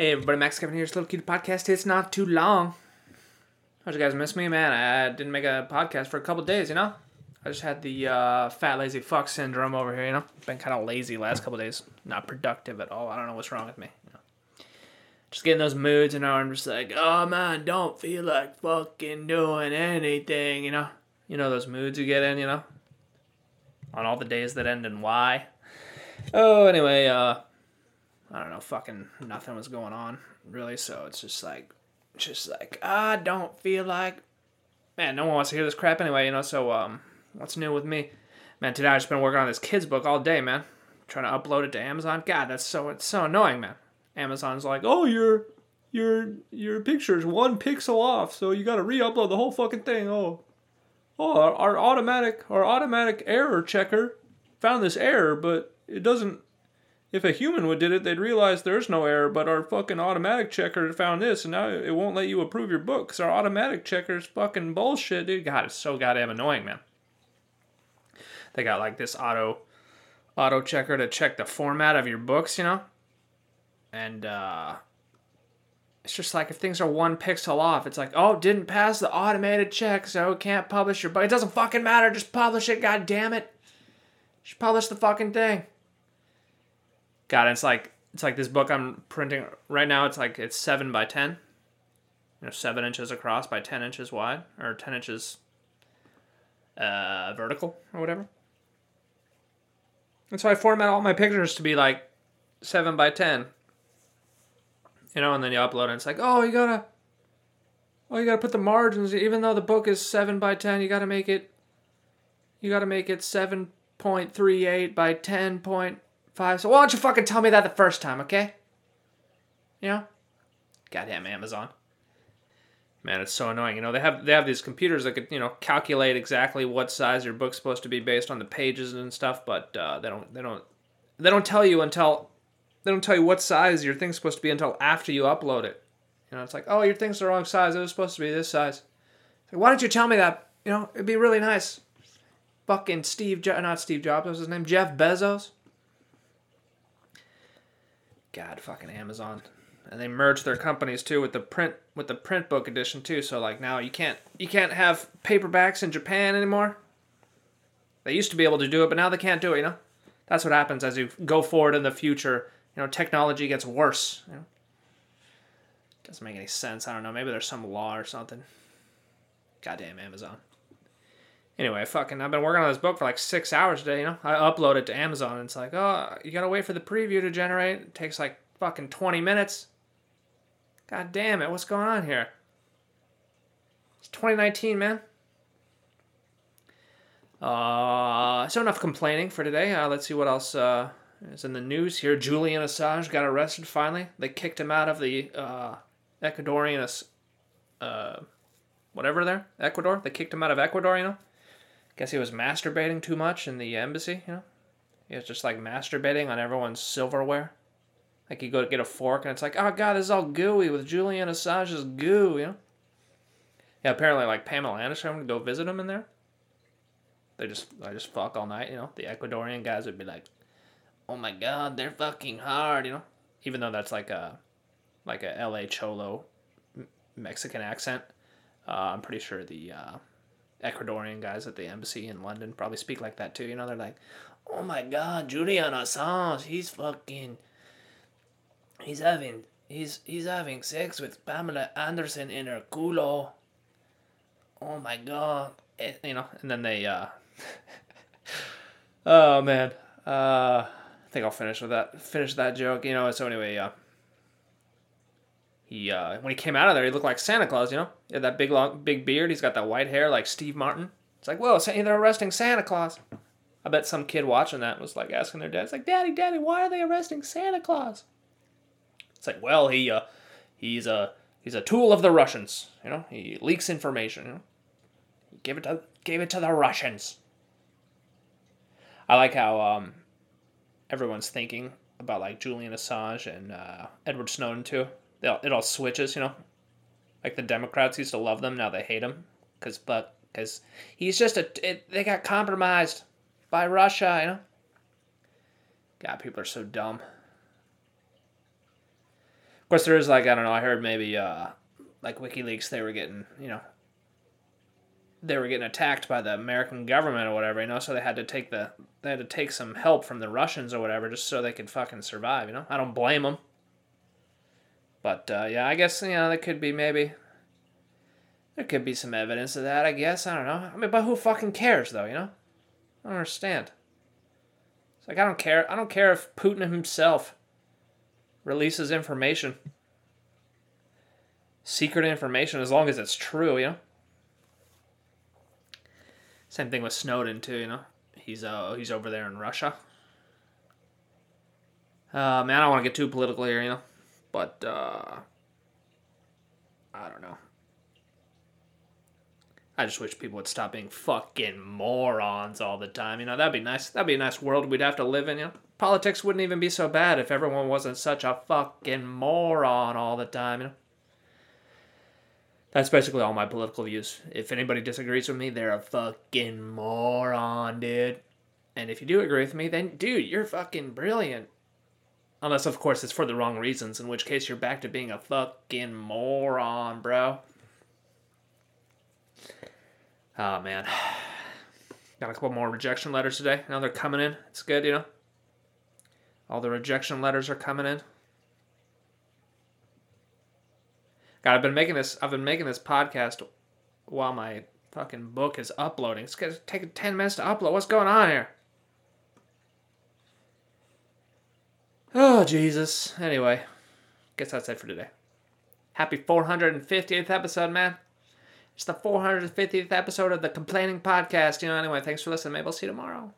Hey everybody, Max Kevin here. It's Little Cute Podcast. It's not too long. How'd you guys miss me, man? I didn't make a podcast for a couple days, you know. I just had the uh, fat lazy fuck syndrome over here, you know. Been kind of lazy last couple days, not productive at all. I don't know what's wrong with me. You know? Just getting those moods, you know. I'm just like, oh man, don't feel like fucking doing anything, you know. You know those moods you get in, you know. On all the days that end in Y. Oh, anyway, uh, I don't know, fucking nothing was going on really. So it's just like, just like I don't feel like, man, no one wants to hear this crap anyway, you know. So um, what's new with me, man? Today I just been working on this kids book all day, man. Trying to upload it to Amazon. God, that's so it's so annoying, man. Amazon's like, oh, your your your picture's one pixel off, so you got to re-upload the whole fucking thing. Oh, oh, our, our automatic our automatic error checker found this error, but it doesn't if a human would did it, they'd realize there's no error, but our fucking automatic checker found this, and now it won't let you approve your book because our automatic checker's fucking bullshit, dude. God, it's so goddamn annoying, man. They got like this auto auto checker to check the format of your books, you know? And uh it's just like if things are one pixel off, it's like, oh, didn't pass the automated check, so can't publish your book. It doesn't fucking matter, just publish it, god damn it. Just publish the fucking thing. God, it's like it's like this book I'm printing right now. It's like it's seven by ten, you know, seven inches across by ten inches wide, or ten inches uh, vertical, or whatever. And so I format all my pictures to be like seven by ten. You know, and then you upload it. And it's like, oh, you gotta, oh, you gotta put the margins. Even though the book is seven by ten, you gotta make it. You gotta make it seven point three eight by ten point five. So why don't you fucking tell me that the first time, okay? You know? Goddamn Amazon. Man, it's so annoying. You know, they have they have these computers that could, you know, calculate exactly what size your book's supposed to be based on the pages and stuff, but uh, they don't they don't they don't tell you until they don't tell you what size your thing's supposed to be until after you upload it. You know, it's like, oh, your thing's the wrong size. It was supposed to be this size. Like, why don't you tell me that? You know, it'd be really nice. Fucking Steve, jo- not Steve Jobs, was his name? Jeff Bezos. God, fucking Amazon. And they merged their companies too with the print with the print book edition too. So like now you can't you can't have paperbacks in Japan anymore. They used to be able to do it, but now they can't do it. You know, that's what happens as you go forward in the future. You know, technology gets worse. You know? Doesn't make any sense. I don't know. Maybe there's some law or something. Goddamn Amazon. Anyway, fucking, I've been working on this book for like six hours today. You know, I upload it to Amazon, and it's like, oh, you gotta wait for the preview to generate. It takes like fucking twenty minutes. God damn it, what's going on here? It's 2019, man. Uh, so enough complaining for today. Uh, let's see what else uh, is in the news here. Julian Assange got arrested finally. They kicked him out of the uh, Ecuadorian, uh, whatever there, Ecuador. They kicked him out of Ecuador, you know. Guess he was masturbating too much in the embassy, you know? He was just like masturbating on everyone's silverware. Like you go get a fork and it's like, oh god, this is all gooey with Julian Assange's goo, you know? Yeah, apparently like Pamela Anderson would go visit him in there. They just I just fuck all night, you know. The Ecuadorian guys would be like, Oh my god, they're fucking hard, you know? Even though that's like a like a LA Cholo Mexican accent. Uh, I'm pretty sure the uh, Ecuadorian guys at the embassy in London probably speak like that too. You know, they're like, "Oh my God, Julian Assange, he's fucking, he's having, he's he's having sex with Pamela Anderson in her culo. Oh my God, it, you know." And then they, uh, oh man, uh, I think I'll finish with that. Finish that joke, you know. So anyway, uh, he uh, when he came out of there, he looked like Santa Claus. You know, he had that big long big beard. He's got that white hair like Steve Martin. It's like, whoa, they're arresting Santa Claus. I bet some kid watching that was like asking their dad, "It's like, Daddy, Daddy, why are they arresting Santa Claus?" It's like, well, he uh, he's a he's a tool of the Russians. You know, he leaks information. You know, he gave it to gave it to the Russians. I like how um, everyone's thinking about like Julian Assange and uh, Edward Snowden too it all switches, you know. Like the Democrats used to love them, now they hate him, cause but because he's just a it, they got compromised by Russia, you know. God, people are so dumb. Of course, there is like I don't know. I heard maybe uh, like WikiLeaks, they were getting you know they were getting attacked by the American government or whatever, you know, so they had to take the they had to take some help from the Russians or whatever just so they could fucking survive, you know. I don't blame them. But uh, yeah, I guess you know there could be maybe there could be some evidence of that. I guess I don't know. I mean, but who fucking cares though? You know, I don't understand. It's like I don't care. I don't care if Putin himself releases information, secret information, as long as it's true. You know. Same thing with Snowden too. You know, he's uh he's over there in Russia. Uh, man, I don't want to get too political here, you know, but uh, I don't know. I just wish people would stop being fucking morons all the time. You know, that'd be nice. That'd be a nice world we'd have to live in, you know. Politics wouldn't even be so bad if everyone wasn't such a fucking moron all the time, you know. That's basically all my political views. If anybody disagrees with me, they're a fucking moron, dude. And if you do agree with me, then dude, you're fucking brilliant. Unless, of course, it's for the wrong reasons, in which case you're back to being a fucking moron, bro. Oh man. Got a couple more rejection letters today. Now they're coming in. It's good, you know. All the rejection letters are coming in. God, I've been making this I've been making this podcast while my fucking book is uploading. It's gonna take ten minutes to upload. What's going on here? Oh Jesus. Anyway, guess that's it for today. Happy 450th episode, man. It's the 450th episode of the Complaining Podcast. You know, anyway, thanks for listening. Maybe I'll see you tomorrow.